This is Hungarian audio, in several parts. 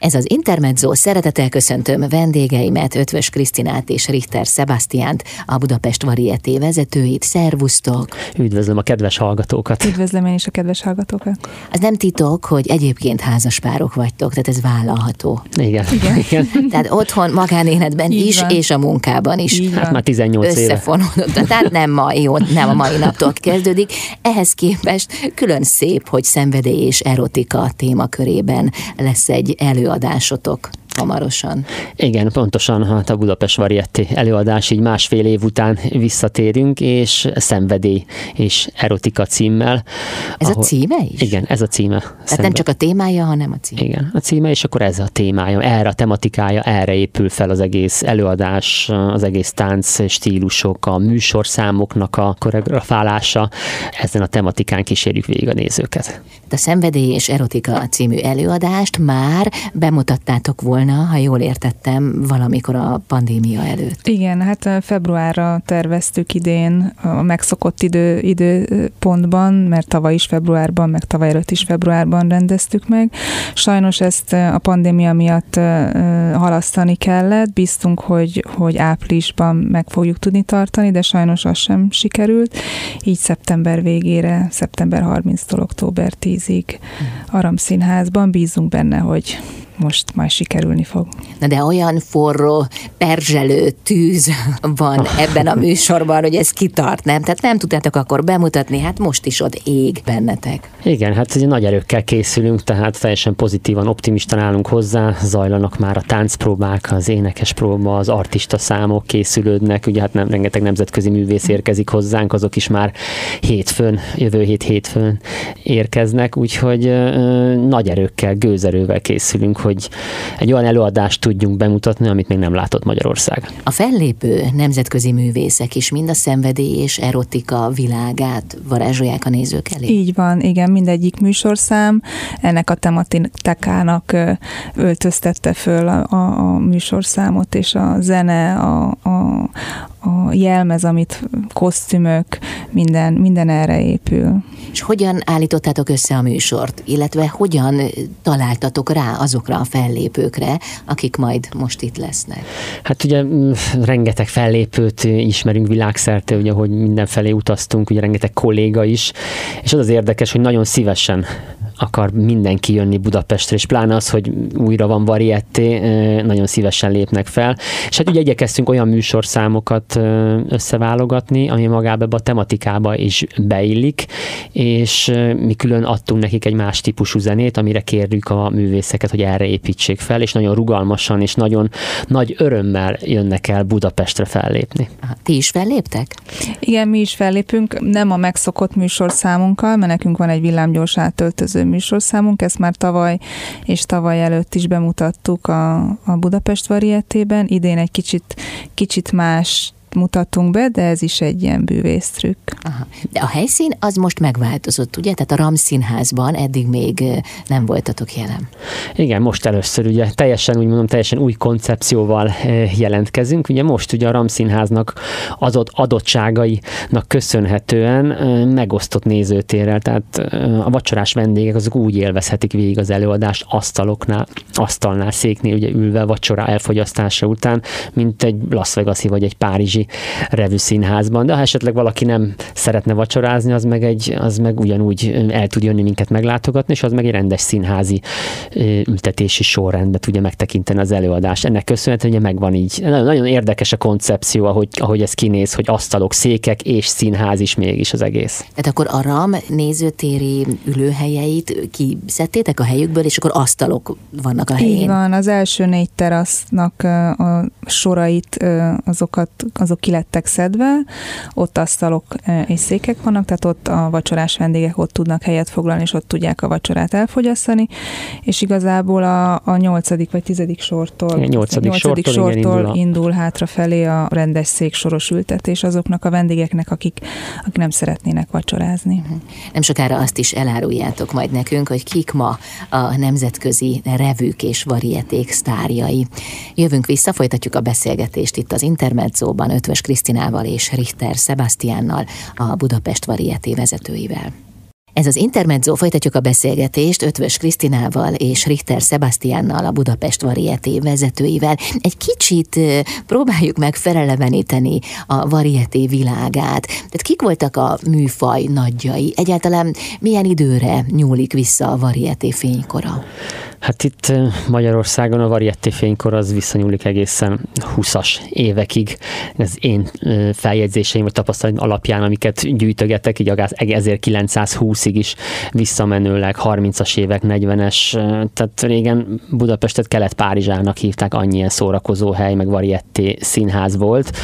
Ez az Intermezzo, szeretettel köszöntöm vendégeimet, Ötvös Krisztinát és Richter Sebastiánt, a Budapest Varieté vezetőit. Szervusztok! Üdvözlöm a kedves hallgatókat! Üdvözlöm én is a kedves hallgatókat! Az nem titok, hogy egyébként házaspárok vagytok, tehát ez vállalható. Igen. Igen. Igen. tehát otthon, magánéletben Így is, van. és a munkában is. Így hát már 18 éve. Tehát nem ma, jó, nem a mai naptól kezdődik. Ehhez képest külön szép, hogy szenvedély és erotika témakörében lesz egy elő előadásotok hamarosan. Igen, pontosan hát a Budapest Varieté előadás így másfél év után visszatérünk, és szenvedély és erotika címmel. Ez ahol, a címe is? Igen, ez a címe. Tehát Szenved... nem csak a témája, hanem a címe. Igen, a címe, és akkor ez a témája, erre a tematikája, erre épül fel az egész előadás, az egész tánc stílusok, a műsorszámoknak a koreografálása. Ezen a tematikán kísérjük végig a nézőket. De a Szenvedély és Erotika című előadást már bemutattátok volna volna, ha jól értettem, valamikor a pandémia előtt. Igen, hát februárra terveztük idén a megszokott idő, időpontban, mert tavaly is februárban, meg tavaly előtt is februárban rendeztük meg. Sajnos ezt a pandémia miatt halasztani kellett, bíztunk, hogy, hogy áprilisban meg fogjuk tudni tartani, de sajnos az sem sikerült. Így szeptember végére, szeptember 30-tól október 10-ig Aram Színházban bízunk benne, hogy most majd sikerülni fog. Na de olyan forró, perzselő tűz van ebben a műsorban, hogy ez kitart, nem? Tehát nem tudtátok akkor bemutatni, hát most is ott ég bennetek. Igen, hát ugye nagy erőkkel készülünk, tehát teljesen pozitívan, optimistán állunk hozzá, zajlanak már a táncpróbák, az énekes próba, az artista számok készülődnek, ugye hát nem, rengeteg nemzetközi művész érkezik hozzánk, azok is már hétfőn, jövő hét hétfőn érkeznek, úgyhogy ö, nagy erőkkel, gőzerővel készülünk, hogy hogy egy olyan előadást tudjunk bemutatni, amit még nem látott Magyarország. A fellépő nemzetközi művészek is mind a szenvedély és erotika világát varázsolják a nézők elé? Így van, igen, mindegyik műsorszám ennek a tematikának öltöztette föl a, a, a műsorszámot, és a zene, a, a, a jelmez, amit kosztümök, minden, minden erre épül. És hogyan állítottátok össze a műsort, illetve hogyan találtatok rá azokra a fellépőkre, akik majd most itt lesznek? Hát ugye mm, rengeteg fellépőt ismerünk világszerte, ugye, hogy mindenfelé utaztunk, ugye rengeteg kolléga is, és az az érdekes, hogy nagyon szívesen akar mindenki jönni Budapestre, és pláne az, hogy újra van varietté, nagyon szívesen lépnek fel. És hát ugye igyekeztünk olyan műsorszámokat összeválogatni, ami magába a tematikába is beillik, és mi külön adtunk nekik egy más típusú zenét, amire kérjük a művészeket, hogy erre építsék fel, és nagyon rugalmasan és nagyon nagy örömmel jönnek el Budapestre fellépni. Ti is felléptek? Igen, mi is fellépünk, nem a megszokott műsorszámunkkal, mert nekünk van egy villámgyors átöltöző műsorszámunk, ezt már tavaly és tavaly előtt is bemutattuk a, a Budapest varietében. Idén egy kicsit, kicsit más mutatunk be, de ez is egy ilyen bűvésztrükk. Aha. De a helyszín az most megváltozott, ugye? Tehát a Ram színházban eddig még nem voltatok jelen. Igen, most először ugye teljesen, úgy mondom, teljesen új koncepcióval jelentkezünk. Ugye most ugye a Ram színháznak adott adottságainak köszönhetően megosztott nézőtérrel, tehát a vacsorás vendégek azok úgy élvezhetik végig az előadást asztaloknál, asztalnál, széknél ugye ülve vacsora elfogyasztása után, mint egy Las Vegas-i vagy egy Párizsi Párizsi Revű Színházban, de ha esetleg valaki nem szeretne vacsorázni, az meg, egy, az meg ugyanúgy el tud jönni minket meglátogatni, és az meg egy rendes színházi ültetési sorrendbe tudja megtekinteni az előadást. Ennek köszönhetően ugye megvan így. Nagyon, nagyon érdekes a koncepció, ahogy, ahogy ez kinéz, hogy asztalok, székek és színház is mégis az egész. Tehát akkor a RAM nézőtéri ülőhelyeit kiszedtétek a helyükből, és akkor asztalok vannak a helyén? Így van, az első négy terasznak a sorait, azokat, az azok kilettek szedve, ott asztalok e, és székek vannak, tehát ott a vacsorás vendégek ott tudnak helyet foglalni, és ott tudják a vacsorát elfogyasztani, és igazából a, a nyolcadik vagy tizedik sortól, igen, nyolcadik, nyolcadik sortól, sortól igen, indul, a... indul hátrafelé a rendes szék soros ültetés azoknak a vendégeknek, akik, akik nem szeretnének vacsorázni. Mhm. Nem sokára azt is eláruljátok majd nekünk, hogy kik ma a nemzetközi revűk és varieték sztárjai. Jövünk vissza, folytatjuk a beszélgetést itt az Intermedzóban, Ötvös Krisztinával és Richter Sebastiánnal, a Budapest Varieté vezetőivel. Ez az Intermezzo, folytatjuk a beszélgetést Ötvös Krisztinával és Richter Sebastiánnal, a Budapest Varieté vezetőivel. Egy kicsit próbáljuk meg feleleveníteni a varieté világát. Tehát kik voltak a műfaj nagyjai? Egyáltalán milyen időre nyúlik vissza a varieté fénykora? Hát itt Magyarországon a varieté fénykor az visszanyúlik egészen 20-as évekig. Ez én feljegyzéseim vagy tapasztalat alapján, amiket gyűjtögetek, így 1920-ig is visszamenőleg 30-as évek, 40-es, tehát régen Budapestet Kelet-Párizsának hívták, annyi szórakozó hely, meg varieté színház volt.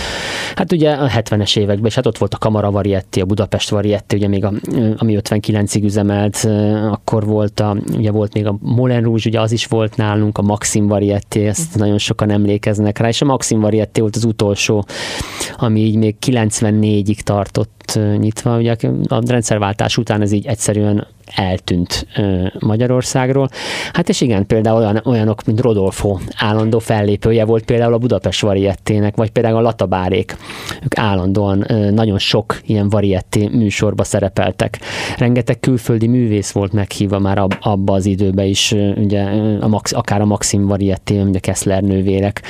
Hát ugye a 70-es években, és hát ott volt a Kamara Varieté, a Budapest Varieté, ugye még a, ami 59-ig üzemelt, akkor volt, a, ugye volt még a Moulin Rouge, ugye az is volt nálunk, a Maxim Varieté, ezt uh-huh. nagyon sokan emlékeznek rá, és a Maxim Varieté volt az utolsó, ami így még 94-ig tartott nyitva, ugye a rendszerváltás után ez így egyszerűen eltűnt Magyarországról. Hát és igen, például olyan, olyanok, mint Rodolfo állandó fellépője volt például a Budapest variettének, vagy például a Latabárék. Ők állandóan nagyon sok ilyen varietté műsorba szerepeltek. Rengeteg külföldi művész volt meghívva már ab, abba az időbe is, ugye a Max, akár a Maxim varietté, ugye Kessler nővérek.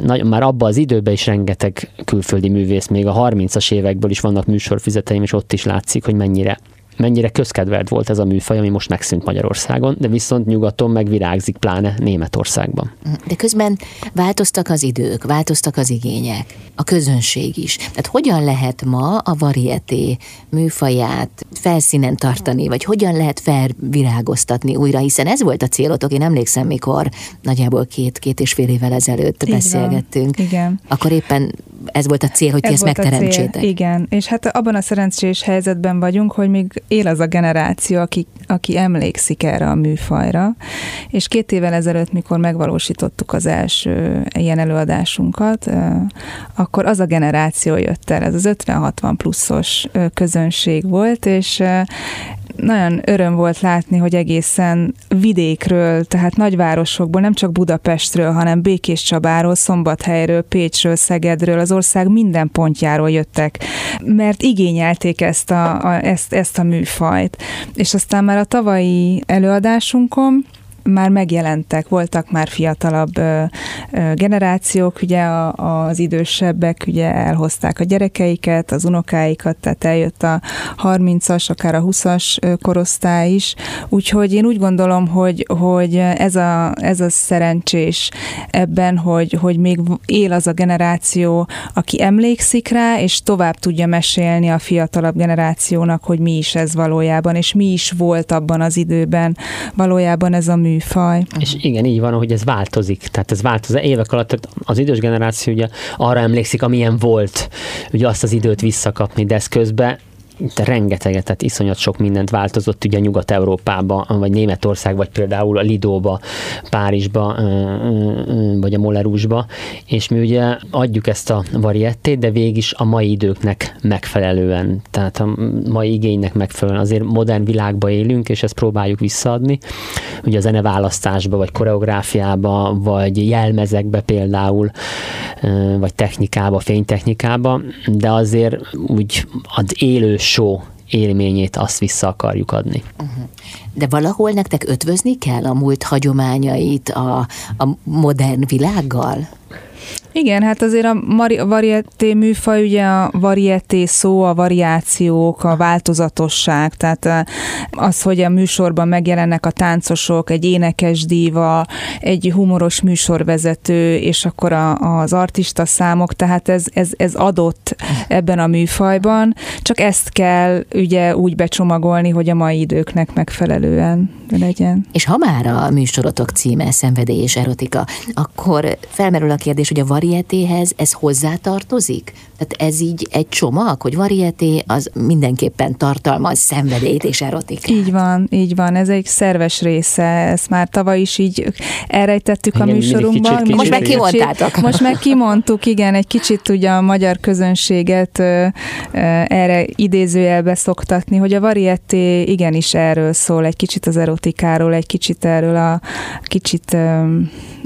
Nagy, már abba az időben is rengeteg külföldi művész, még a 30-as évekből is vannak műsorfizeteim, és ott is látszik, hogy mennyire mennyire közkedvelt volt ez a műfaj, ami most megszűnt Magyarországon, de viszont nyugaton megvirágzik, pláne Németországban. De közben változtak az idők, változtak az igények, a közönség is. Tehát hogyan lehet ma a varieté műfaját felszínen tartani, vagy hogyan lehet felvirágoztatni újra, hiszen ez volt a célotok, én emlékszem, mikor nagyjából két-két és fél évvel ezelőtt Így beszélgettünk. Van. Igen. Akkor éppen ez volt a cél, hogy ez ti ezt megteremtsétek. Igen, és hát abban a szerencsés helyzetben vagyunk, hogy még él az a generáció, aki, aki emlékszik erre a műfajra, és két évvel ezelőtt, mikor megvalósítottuk az első ilyen előadásunkat, akkor az a generáció jött el, ez az 50-60 pluszos közönség volt, és nagyon öröm volt látni, hogy egészen vidékről, tehát nagyvárosokból, nem csak Budapestről, hanem Békés Csabáról, Szombathelyről, Pécsről, Szegedről, az ország minden pontjáról jöttek, mert igényelték ezt a, a, ezt, ezt a műfajt. És aztán már a tavalyi előadásunkon már megjelentek, voltak már fiatalabb ö, ö, generációk, ugye a, az idősebbek ugye elhozták a gyerekeiket, az unokáikat, tehát eljött a 30-as, akár a 20-as korosztály is, úgyhogy én úgy gondolom, hogy, hogy ez, a, ez a szerencsés ebben, hogy, hogy még él az a generáció, aki emlékszik rá, és tovább tudja mesélni a fiatalabb generációnak, hogy mi is ez valójában, és mi is volt abban az időben valójában ez a mű műfaj. És igen, így van, hogy ez változik. Tehát ez változik. Évek alatt az idős generáció ugye arra emlékszik, amilyen volt, ugye azt az időt visszakapni, de ez közben rengeteget, tehát iszonyat sok mindent változott ugye Nyugat-Európába, vagy Németország, vagy például a Lidóba, Párizsba, vagy a Molerusba, és mi ugye adjuk ezt a variettét, de végig a mai időknek megfelelően, tehát a mai igénynek megfelelően. Azért modern világba élünk, és ezt próbáljuk visszaadni, ugye a zeneválasztásba, vagy koreográfiába, vagy jelmezekbe például, vagy technikába, fénytechnikába, de azért úgy az élős show élményét azt vissza akarjuk adni. Uh-huh. De valahol nektek ötvözni kell a múlt hagyományait a, a modern világgal? Igen, hát azért a varieté műfaj, ugye a varieté szó, a variációk, a változatosság, tehát eh, az, hogy a műsorban megjelennek a táncosok, egy énekes díva, egy humoros műsorvezető, és akkor a, az artista számok, tehát ez, ez, ez adott ebben a műfajban, csak ezt kell ugye úgy becsomagolni, hogy a mai időknek megfelelően legyen. És ha már a műsorotok címe szenvedély és erotika, akkor felmerül a kérdés, hogy a varietéhez ez hozzátartozik? Tehát ez így egy csomag, hogy varieté az mindenképpen tartalmaz szenvedélyt és erotikát. Így van, így van, ez egy szerves része, ezt már tavaly is így elrejtettük igen, a műsorunkban. Kicsit, kicsit, most meg kimondtátok. Most meg kimondtuk, igen, egy kicsit ugye a magyar közönséget ö, ö, erre idézőjelbe szoktatni, hogy a varieté igenis erről szól, egy kicsit az erotikáról, egy kicsit erről a kicsit ö,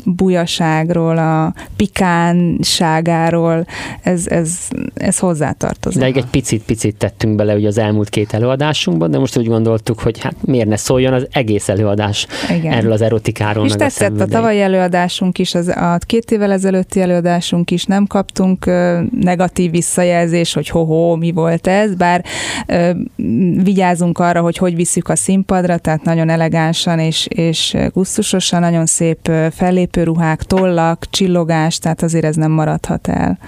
bujaságról, a pikánságáról, ez, ez, ez hozzátartozik. De egy picit-picit tettünk bele ugye az elmúlt két előadásunkban, de most úgy gondoltuk, hogy hát miért ne szóljon az egész előadás Igen. erről az erotikáról. És meg tetszett a, a tavalyi előadásunk is, az, a két évvel ezelőtti előadásunk is, nem kaptunk negatív visszajelzés, hogy ho-ho, mi volt ez, bár ö, vigyázunk arra, hogy hogy visszük a színpadra, tehát nagyon elegánsan és, és gusztusosan, nagyon szép fellépőruhák, tollak, csillogás, tehát azért ez nem maradhat el.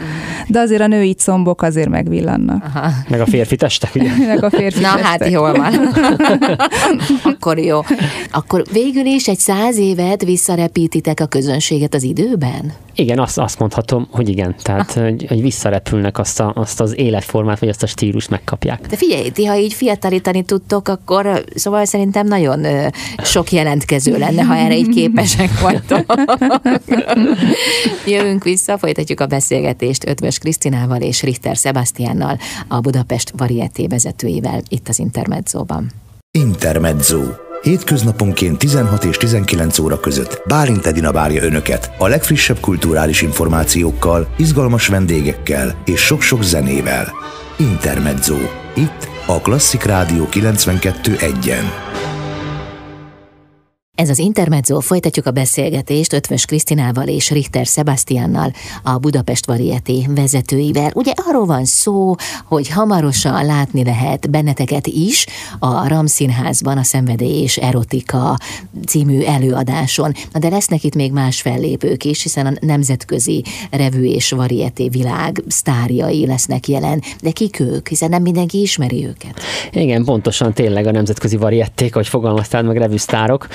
De azért a női combok azért megvillannak. Aha. Meg a férfi testek, ugye? meg a férfi Na testek. hát jól van. Akkor jó. Akkor végül is egy száz évet visszarepítitek a közönséget az időben? Igen, azt, azt mondhatom, hogy igen. Tehát, hogy, hogy visszarepülnek azt, a, azt az életformát, vagy azt a stílust megkapják. De figyelj, ti, ha így fiatalítani tudtok, akkor szóval szerintem nagyon ö, sok jelentkező lenne, ha erre így képesek vagytok. Jövünk vissza, folytatjuk a beszélgetést Ötvös Krisztinával és Richter Sebastiánnal, a Budapest Varieté vezetőivel itt az Intermedzóban. Intermezzo. Hétköznaponként 16 és 19 óra között Bálint Edina várja Önöket a legfrissebb kulturális információkkal, izgalmas vendégekkel és sok-sok zenével. Intermezzo. Itt a Klasszik Rádió 92.1-en. Ez az Intermezzo, folytatjuk a beszélgetést Ötvös Krisztinával és Richter Sebastiannal, a Budapest Varieté vezetőivel. Ugye arról van szó, hogy hamarosan látni lehet benneteket is a Ramszínházban a Szenvedély és Erotika című előadáson. De lesznek itt még más fellépők is, hiszen a nemzetközi revű és varieté világ sztárjai lesznek jelen. De kik ők? Hiszen nem mindenki ismeri őket. Igen, pontosan tényleg a nemzetközi variették, hogy fogalmaztál meg revűsztárok.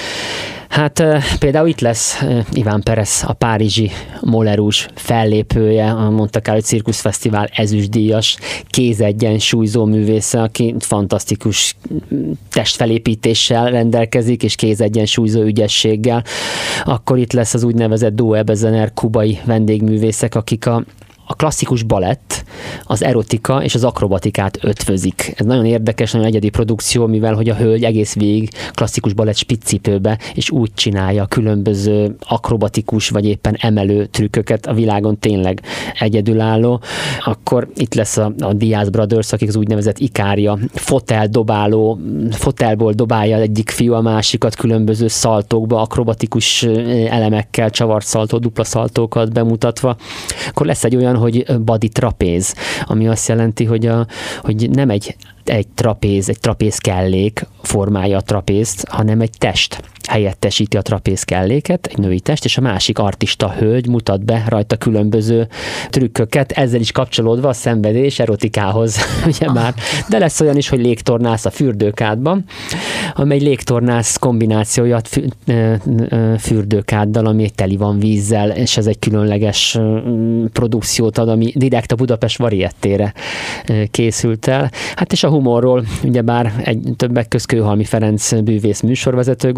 Hát például itt lesz Iván Perez, a párizsi Molerus fellépője, a Monte Carlo Circus Fesztivál ezüstdíjas kézegyensúlyzó művésze, aki fantasztikus testfelépítéssel rendelkezik, és kézegyensúlyzó ügyességgel. Akkor itt lesz az úgynevezett Duo Bezener kubai vendégművészek, akik a a klasszikus balett, az erotika és az akrobatikát ötvözik. Ez nagyon érdekes, nagyon egyedi produkció, mivel hogy a hölgy egész végig klasszikus balett spiccipőbe, és úgy csinálja különböző akrobatikus vagy éppen emelő trükköket a világon tényleg egyedülálló. Akkor itt lesz a, a Diaz Brothers, akik az úgynevezett ikária, fotel dobáló, fotelból dobálja egyik fiú a másikat különböző szaltókba, akrobatikus elemekkel, csavart szaltó, dupla szaltókat bemutatva. Akkor lesz egy olyan, hogy body trapéz, ami azt jelenti, hogy, a, hogy nem egy egy trapéz, egy trapéz kellék formálja a trapézt, hanem egy test helyettesíti a trapéz kelléket, egy női test, és a másik artista hölgy mutat be rajta különböző trükköket, ezzel is kapcsolódva a szenvedés erotikához, ugye ah. már. De lesz olyan is, hogy légtornász a fürdőkádban, amely légtornász kombinációja fürdőkáddal, ami teli van vízzel, és ez egy különleges produkciót ad, ami direkt a Budapest variettére készült el. Hát és a humorról, ugyebár egy többek köz Kőhalmi Ferenc bűvész műsorvezető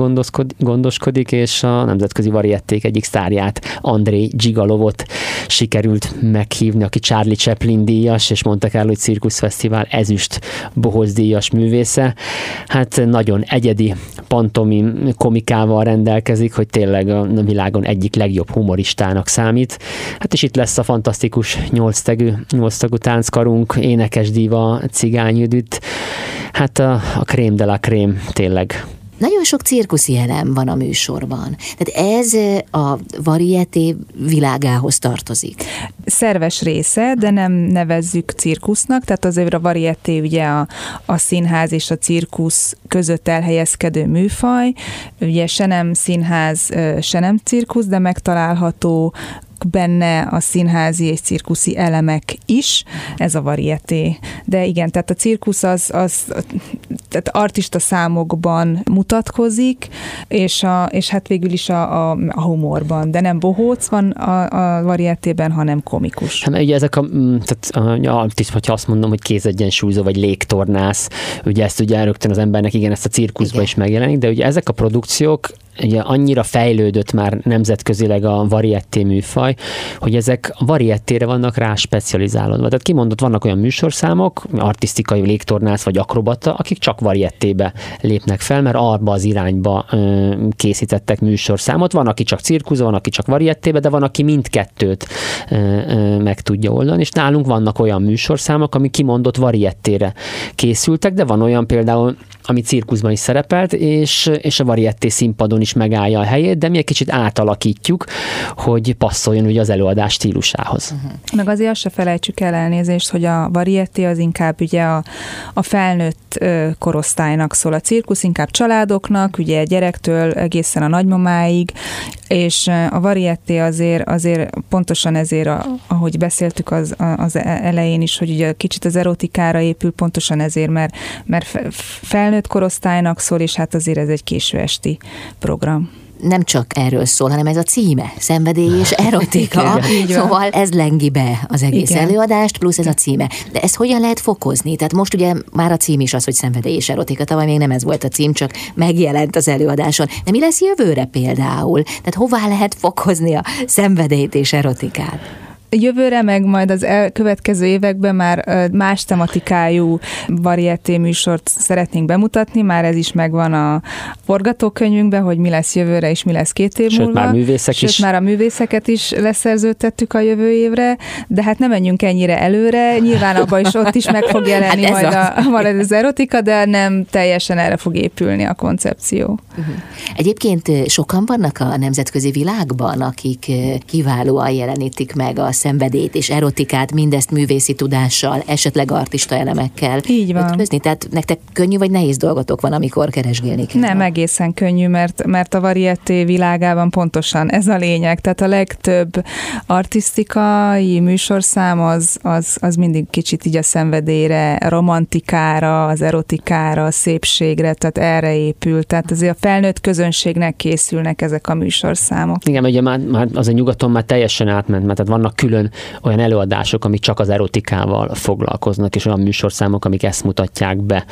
gondoskodik, és a nemzetközi variették egyik sztárját, André Gigalovot sikerült meghívni, aki Charlie Chaplin díjas, és mondtak el, hogy Cirkusz Fesztivál ezüst bohoz díjas művésze. Hát nagyon egyedi pantomim komikával rendelkezik, hogy tényleg a világon egyik legjobb humoristának számít. Hát és itt lesz a fantasztikus nyolctagú, nyolctagú tánckarunk, énekes diva, cigány együtt. Hát a, a krém de la krém tényleg nagyon sok cirkuszi elem van a műsorban. Tehát ez a varieté világához tartozik. Szerves része, de nem nevezzük cirkusznak, tehát azért a varieté ugye a, a színház és a cirkusz között elhelyezkedő műfaj, ugye se nem színház, se nem cirkusz, de megtalálható benne a színházi és cirkuszi elemek is, ez a varieté. De igen, tehát a cirkusz az, az tehát artista számokban mutatkozik, és, a, és hát végül is a, a, a humorban, de nem bohóc van a, a varietében, hanem komikus. Hát ugye ezek a, mm, tehát a, hogyha azt mondom, hogy kézegyensúlyzó, vagy légtornász, ugye ezt ugye rögtön az embernek igen, ezt a cirkuszban is megjelenik, de ugye ezek a produkciók ugye annyira fejlődött már nemzetközileg a varietté műfaj, hogy ezek a variettére vannak rá specializálódva. Tehát kimondott, vannak olyan műsorszámok, artisztikai légtornász vagy akrobata, akik csak variettébe lépnek fel, mert arba az irányba ö, készítettek műsorszámot. Van, aki csak cirkusz, van, aki csak variettébe, de van, aki mindkettőt ö, ö, meg tudja oldani, és nálunk vannak olyan műsorszámok, ami kimondott variettére készültek, de van olyan például, ami cirkuszban is szerepelt, és, és a varietté színpadon is megállja a helyét, de mi egy kicsit átalakítjuk, hogy passzoljon ugye az előadás stílusához. Meg azért azt se felejtsük el elnézést, hogy a varietté az inkább ugye a, a felnőtt korosztálynak szól. A cirkusz inkább családoknak, ugye gyerektől egészen a nagymamáig, és a varietté azért, azért pontosan ezért, ahogy beszéltük az, az elején is, hogy ugye kicsit az erotikára épül, pontosan ezért, mert, mert felnőtt korosztálynak szól, és hát azért ez egy késő esti program nem csak erről szól, hanem ez a címe, szenvedély és erotika. Igen, szóval ez lengi be az egész Igen. előadást, plusz ez a címe. De ezt hogyan lehet fokozni? Tehát most ugye már a cím is az, hogy szenvedély és erotika, tavaly még nem ez volt a cím, csak megjelent az előadáson. De mi lesz jövőre például? Tehát hová lehet fokozni a szenvedélyt és erotikát? Jövőre, meg majd az következő években már más tematikájú varieté műsort szeretnénk bemutatni, már ez is megvan a forgatókönyvünkben, hogy mi lesz jövőre és mi lesz két év Sőt, múlva. már művészek Sőt, is. már a művészeket is leszerződtettük a jövő évre, de hát nem menjünk ennyire előre, nyilván abban is ott is meg fog jelenni hát majd, a, majd az erotika, de nem teljesen erre fog épülni a koncepció. Uh-huh. Egyébként sokan vannak a nemzetközi világban, akik kiválóan jelenítik meg a szenvedélyt és erotikát, mindezt művészi tudással, esetleg artista elemekkel. Így van. Ütközni? Tehát nektek könnyű vagy nehéz dolgotok van, amikor keresgélni kell? Nem egészen könnyű, mert, mert a varieté világában pontosan ez a lényeg. Tehát a legtöbb artisztikai műsorszám az, az, az mindig kicsit így a szenvedélyre, romantikára, az erotikára, a szépségre, tehát erre épül. Tehát azért a felnőtt közönségnek készülnek ezek a műsorszámok. Igen, ugye már, már az a nyugaton már teljesen átment, mert tehát vannak külön olyan előadások, amik csak az erotikával foglalkoznak, és olyan műsorszámok, amik ezt mutatják be.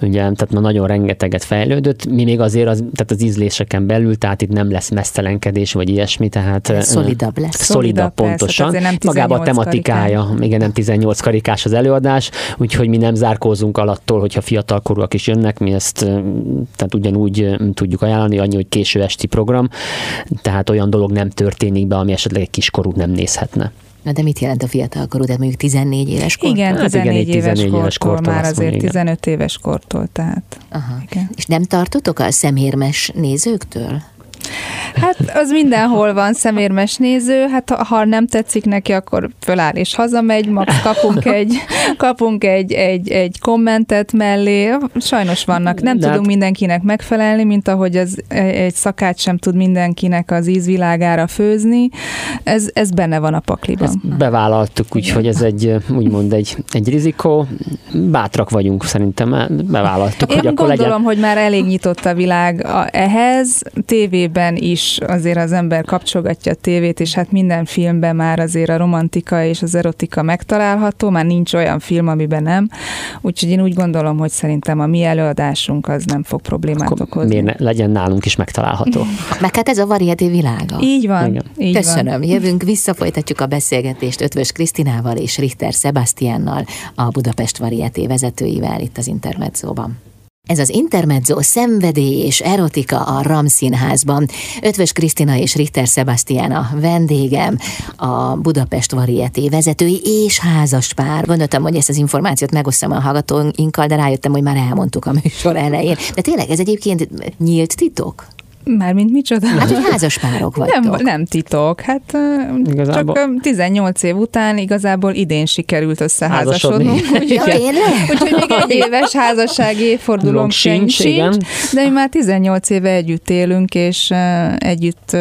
Ugye, tehát ma nagyon rengeteget fejlődött, mi még azért az, tehát az ízléseken belül, tehát itt nem lesz mesztelenkedés, vagy ilyesmi, tehát szolidabb lesz. Szolidabb, pontosan. Nem Magában a tematikája, karikán. igen, nem 18 karikás az előadás, úgyhogy mi nem zárkózunk alattól, hogyha fiatalkorúak is jönnek, mi ezt tehát ugyanúgy tudjuk ajánlani, annyi, hogy késő esti program, tehát olyan dolog nem történik be, ami esetleg egy kiskorú nem nézhetne. Na de mit jelent a fiatalkorú? De mondjuk 14 éves kortól? Igen, 14, hát igen, éves, 14 éves kortól, kortól már azért mondja, 15 éves kortól, tehát. Aha. Igen. És nem tartotok a szemérmes nézőktől? Hát az mindenhol van szemérmes néző, hát ha, nem tetszik neki, akkor föláll és hazamegy, max kapunk egy, kapunk egy, egy, egy kommentet mellé. Sajnos vannak, nem De tudunk hát... mindenkinek megfelelni, mint ahogy az egy szakát sem tud mindenkinek az ízvilágára főzni. Ez, ez benne van a pakliban. Ezt bevállaltuk, úgyhogy ez egy, úgymond egy, egy rizikó. Bátrak vagyunk szerintem, bevállaltuk. Én hogy akkor gondolom, legyen... hogy már elég nyitott a világ ehhez. Tévében is azért az ember kapcsolgatja a tévét, és hát minden filmben már azért a romantika és az erotika megtalálható, már nincs olyan film, amiben nem. Úgyhogy én úgy gondolom, hogy szerintem a mi előadásunk az nem fog problémát Akkor okozni. Miért ne, legyen nálunk is megtalálható? Meg hát ez a variété világa. Így van. Igen. Így Köszönöm. Van. Jövünk, visszafolytatjuk a beszélgetést Ötvös Krisztinával és Richter Sebastiannal, a Budapest Varieté vezetőivel itt az Intermedzóban. Ez az Intermezzo szenvedély és erotika a Ram Színházban. Ötvös Krisztina és Richter Sebastian a vendégem, a Budapest Varieté vezetői és házas pár. Gondoltam, hogy ezt az információt megosztom a hallgatóinkkal, de rájöttem, hogy már elmondtuk a műsor elején. De tényleg ez egyébként nyílt titok? Mármint micsoda? Hát, hogy házas párok vagytok. Nem, nem titok. Hát igazából... csak 18 év után igazából idén sikerült összeházasodnunk. Úgyhogy úgy, még egy éves házassági évfordulónk sincs, sincs, de mi már 18 éve együtt élünk, és együtt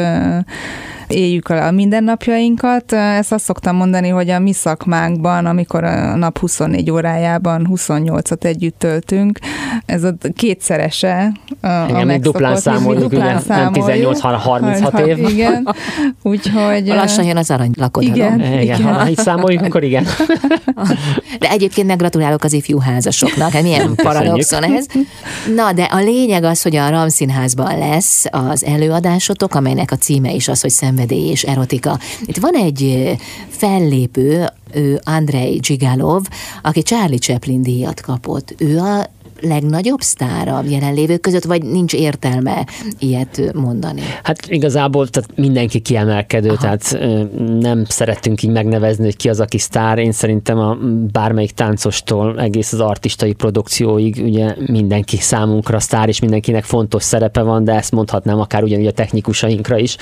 éljük a mindennapjainkat. Ezt azt szoktam mondani, hogy a mi szakmánkban, amikor a nap 24 órájában 28-at együtt töltünk, ez a kétszerese a, igen, a duplán számoljuk, duplán ugye, számoljuk. nem 18-36 év. Igen, úgyhogy... Lassan jön az arany lakodalom. Igen, igen, igen. Ha így számoljuk, akkor igen. De egyébként meg gratulálok az ifjú házasoknak, hát milyen paradoxon ez. Na, de a lényeg az, hogy a Ramszínházban lesz az előadásotok, amelynek a címe is az, hogy szenvedély és erotika. Itt van egy fellépő, ő Andrei Zsigalov, aki Charlie Chaplin díjat kapott. Ő a legnagyobb sztára a jelenlévők között, vagy nincs értelme ilyet mondani? Hát igazából tehát mindenki kiemelkedő, Aha. tehát nem szerettünk így megnevezni, hogy ki az, aki sztár. Én szerintem a bármelyik táncostól egész az artistai produkcióig ugye mindenki számunkra sztár, és mindenkinek fontos szerepe van, de ezt mondhatnám akár ugyanúgy a technikusainkra is,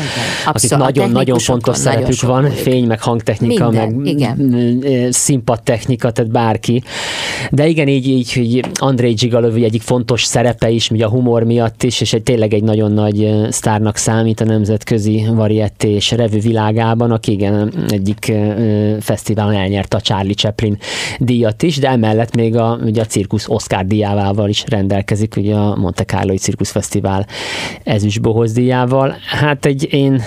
akik nagyon-nagyon fontos nagyon szerepük van, múlik. fény, meg hangtechnika, Minden, meg igen. színpadtechnika, tehát bárki. De igen, így, így hogy André Zsigalövi egyik fontos szerepe is, ugye a humor miatt is, és egy tényleg egy nagyon nagy sztárnak számít a nemzetközi varieté és revű világában, aki igen, egyik fesztiválon elnyerte a Charlie Chaplin díjat is, de emellett még a, ugye a cirkusz Oscar díjával is rendelkezik, ugye a Monte Carlo Cirkusz Fesztivál ezüstbohoz díjával. Hát egy én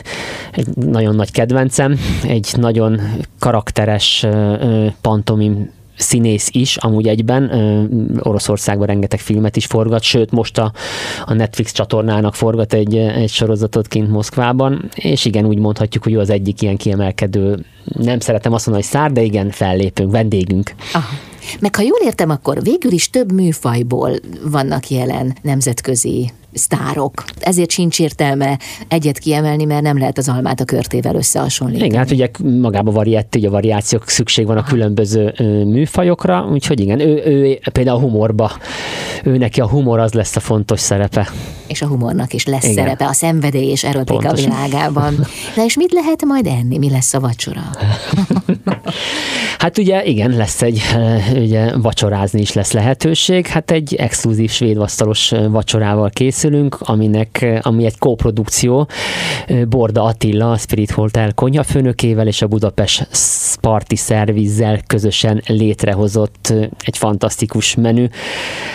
egy nagyon nagy kedvencem, egy nagyon karakteres pantomim színész is, amúgy egyben Oroszországban rengeteg filmet is forgat, sőt most a, a Netflix csatornának forgat egy, egy sorozatot kint Moszkvában, és igen, úgy mondhatjuk, hogy ő az egyik ilyen kiemelkedő, nem szeretem azt mondani, hogy szár, de igen, fellépünk, vendégünk. Aha. Meg ha jól értem, akkor végül is több műfajból vannak jelen nemzetközi sztárok. Ezért sincs értelme egyet kiemelni, mert nem lehet az almát a körtével összehasonlítani. Igen, hát ugye magába variett, ugye a variációk szükség van a különböző műfajokra, úgyhogy igen, ő, ő például a humorba, ő neki a humor az lesz a fontos szerepe. És a humornak is lesz igen. szerepe a szenvedély és erotika Pontos. világában. Na és mit lehet majd enni? Mi lesz a vacsora? hát ugye igen, lesz egy, ugye vacsorázni is lesz lehetőség, hát egy exkluzív svédvasztalos vacsorával kész készülünk, aminek, ami egy kóprodukció Borda Attila, a Spirit Hotel konyhafőnökével és a Budapest Parti Szervizzel közösen létrehozott egy fantasztikus menü.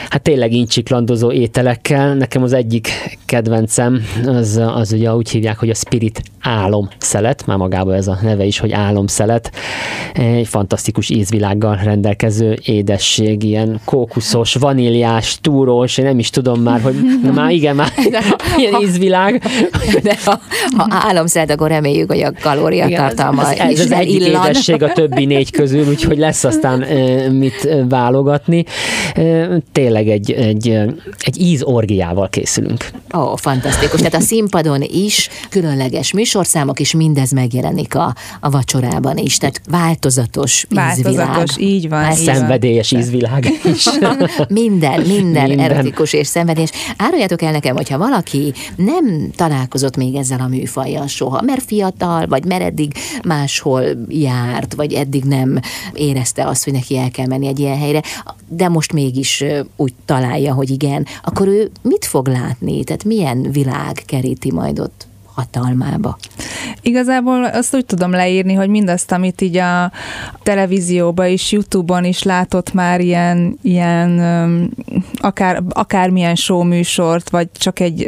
Hát tényleg incsiklandozó ételekkel. Nekem az egyik kedvencem, az, az ugye úgy hívják, hogy a Spirit álom szelet, már magában ez a neve is, hogy álom szelet. Egy fantasztikus ízvilággal rendelkező édesség, ilyen kókuszos, vaníliás, túrós, én nem is tudom már, hogy na már igen, már de, ilyen ha, ízvilág. De ha, ha álomszed, akkor reméljük, hogy a kalóriatartalma ez, ez, ez az egyik illan. édesség a többi négy közül, úgyhogy lesz aztán mit válogatni. Tényleg egy, egy, egy ízorgiával készülünk. Ó, fantasztikus. Tehát a színpadon is különleges műsorszámok, és mindez megjelenik a, a vacsorában is. Tehát változatos, változatos ízvilág. így van. Szenvedélyes ízvilág is. minden, minden, minden erotikus és szenvedélyes. Áruljátok el nekem, hogyha valaki nem találkozott még ezzel a műfajjal soha, mert fiatal, vagy mert eddig máshol járt, vagy eddig nem érezte azt, hogy neki el kell menni egy ilyen helyre, de most mégis úgy találja, hogy igen, akkor ő mit fog látni? Tehát milyen világ keríti majd ott hatalmába? Igazából azt úgy tudom leírni, hogy mindazt, amit így a televízióban is, Youtube-on is látott már ilyen, ilyen akár, akármilyen show műsort, vagy csak egy,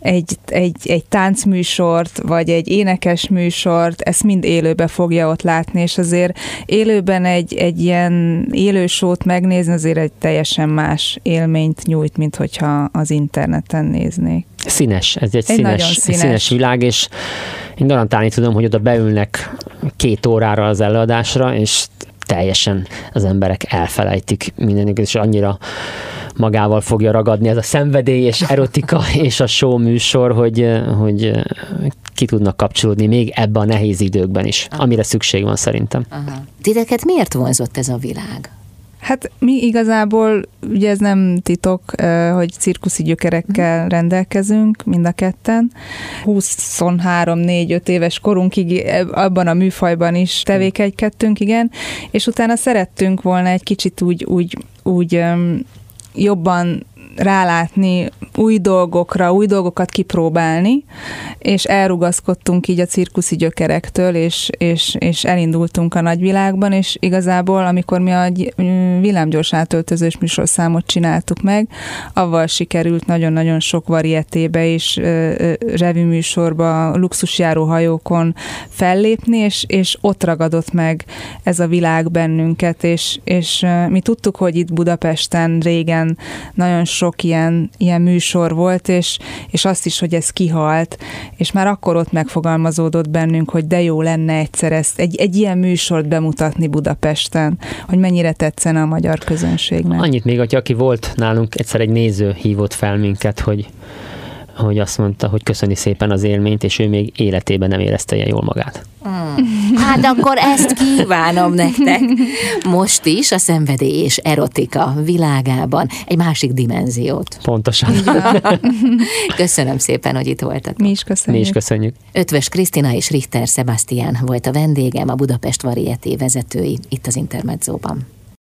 egy, egy, egy táncműsort, vagy egy énekes műsort, ezt mind élőbe fogja ott látni, és azért élőben egy, egy ilyen élő sót megnézni azért egy teljesen más élményt nyújt, mint hogyha az interneten néznék. Színes, ez egy, egy színes, színes. színes világ, és én garantálni tudom, hogy oda beülnek két órára az előadásra, és teljesen az emberek elfelejtik mindenüket, és annyira magával fogja ragadni ez a szenvedély és erotika és a show műsor, hogy, hogy ki tudnak kapcsolódni még ebben a nehéz időkben is, amire szükség van szerintem. Aha. Titeket miért vonzott ez a világ? Hát mi igazából, ugye ez nem titok, hogy cirkuszi gyökerekkel rendelkezünk, mind a ketten. 23-4-5 éves korunkig abban a műfajban is tevékenykedtünk, igen, és utána szerettünk volna egy kicsit úgy, úgy, úgy jobban rálátni új dolgokra, új dolgokat kipróbálni, és elrugaszkodtunk így a cirkuszi gyökerektől, és, és, és elindultunk a nagyvilágban, és igazából, amikor mi a villámgyors átöltözős műsorszámot csináltuk meg, avval sikerült nagyon-nagyon sok varietébe és revű műsorba, luxusjáró hajókon fellépni, és, és ott ragadott meg ez a világ bennünket, és, és mi tudtuk, hogy itt Budapesten régen nagyon sok ilyen, ilyen műsor volt, és, és azt is, hogy ez kihalt, és már akkor ott megfogalmazódott bennünk, hogy de jó lenne egyszer ezt, egy, egy ilyen műsort bemutatni Budapesten, hogy mennyire tetszene a magyar közönségnek. Annyit még, hogy aki volt nálunk, egyszer egy néző hívott fel minket, hogy hogy azt mondta, hogy köszöni szépen az élményt, és ő még életében nem érezte ilyen jól magát. Hmm. Hát akkor ezt kívánom nektek. Most is a szenvedély és erotika világában egy másik dimenziót. Pontosan. Köszönöm szépen, hogy itt voltatok. Mi is köszönjük. Mi is köszönjük. Ötvös Krisztina és Richter Sebastian volt a vendégem, a Budapest Varieté vezetői itt az Intermedzóban.